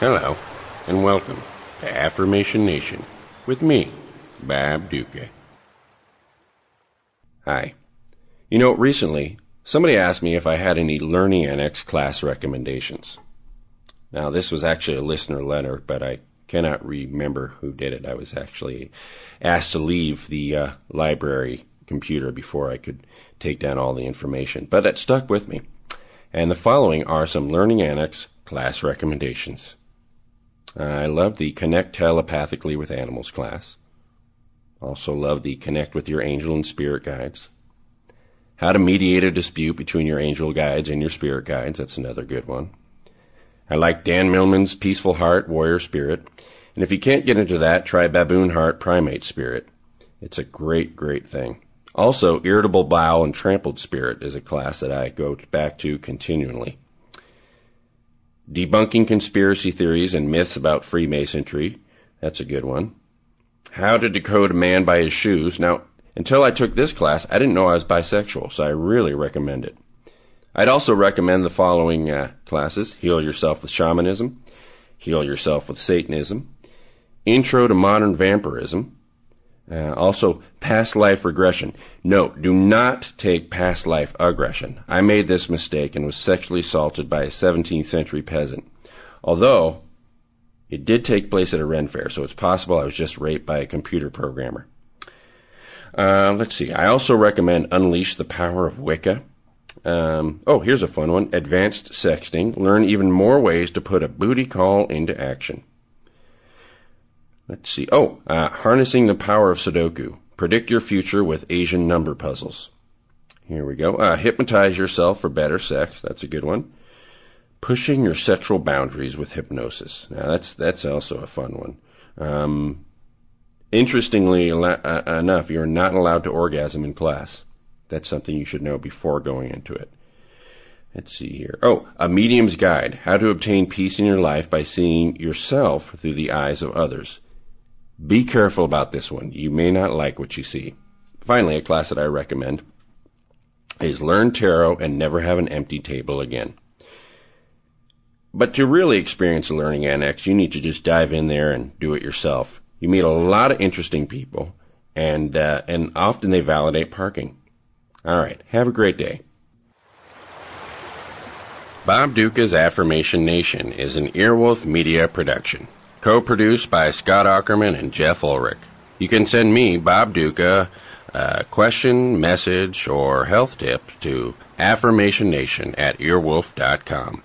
Hello, and welcome to Affirmation Nation with me, Bob Ducca. Hi. You know, recently, somebody asked me if I had any Learning Annex class recommendations. Now, this was actually a listener letter, but I cannot remember who did it. I was actually asked to leave the uh, library computer before I could take down all the information, but it stuck with me. And the following are some Learning Annex class recommendations. I love the Connect Telepathically with Animals class. Also love the Connect with Your Angel and Spirit Guides. How to mediate a dispute between your angel guides and your spirit guides. That's another good one. I like Dan Millman's Peaceful Heart, Warrior Spirit. And if you can't get into that, try Baboon Heart, Primate Spirit. It's a great, great thing. Also, Irritable Bowel and Trampled Spirit is a class that I go back to continually. Debunking conspiracy theories and myths about Freemasonry. That's a good one. How to decode a man by his shoes. Now, until I took this class, I didn't know I was bisexual, so I really recommend it. I'd also recommend the following uh, classes Heal Yourself with Shamanism, Heal Yourself with Satanism, Intro to Modern Vampirism, uh, also, past life regression. Note, do not take past life aggression. I made this mistake and was sexually assaulted by a 17th century peasant. Although, it did take place at a Ren fair, so it's possible I was just raped by a computer programmer. Uh, let's see. I also recommend Unleash the Power of Wicca. Um, oh, here's a fun one. Advanced Sexting. Learn even more ways to put a booty call into action. Let's see. Oh, uh, harnessing the power of Sudoku. Predict your future with Asian number puzzles. Here we go. Uh, hypnotize yourself for better sex. That's a good one. Pushing your sexual boundaries with hypnosis. Now that's that's also a fun one. Um, interestingly uh, enough, you're not allowed to orgasm in class. That's something you should know before going into it. Let's see here. Oh, a medium's guide: how to obtain peace in your life by seeing yourself through the eyes of others. Be careful about this one. You may not like what you see. Finally, a class that I recommend is Learn Tarot and Never Have an Empty Table Again. But to really experience a learning annex, you need to just dive in there and do it yourself. You meet a lot of interesting people, and uh, and often they validate parking. All right, have a great day. Bob Ducca's Affirmation Nation is an Earwolf Media production. Co-produced by Scott Aukerman and Jeff Ulrich. You can send me, Bob Ducca, a question, message, or health tip to affirmationnation at earwolf.com.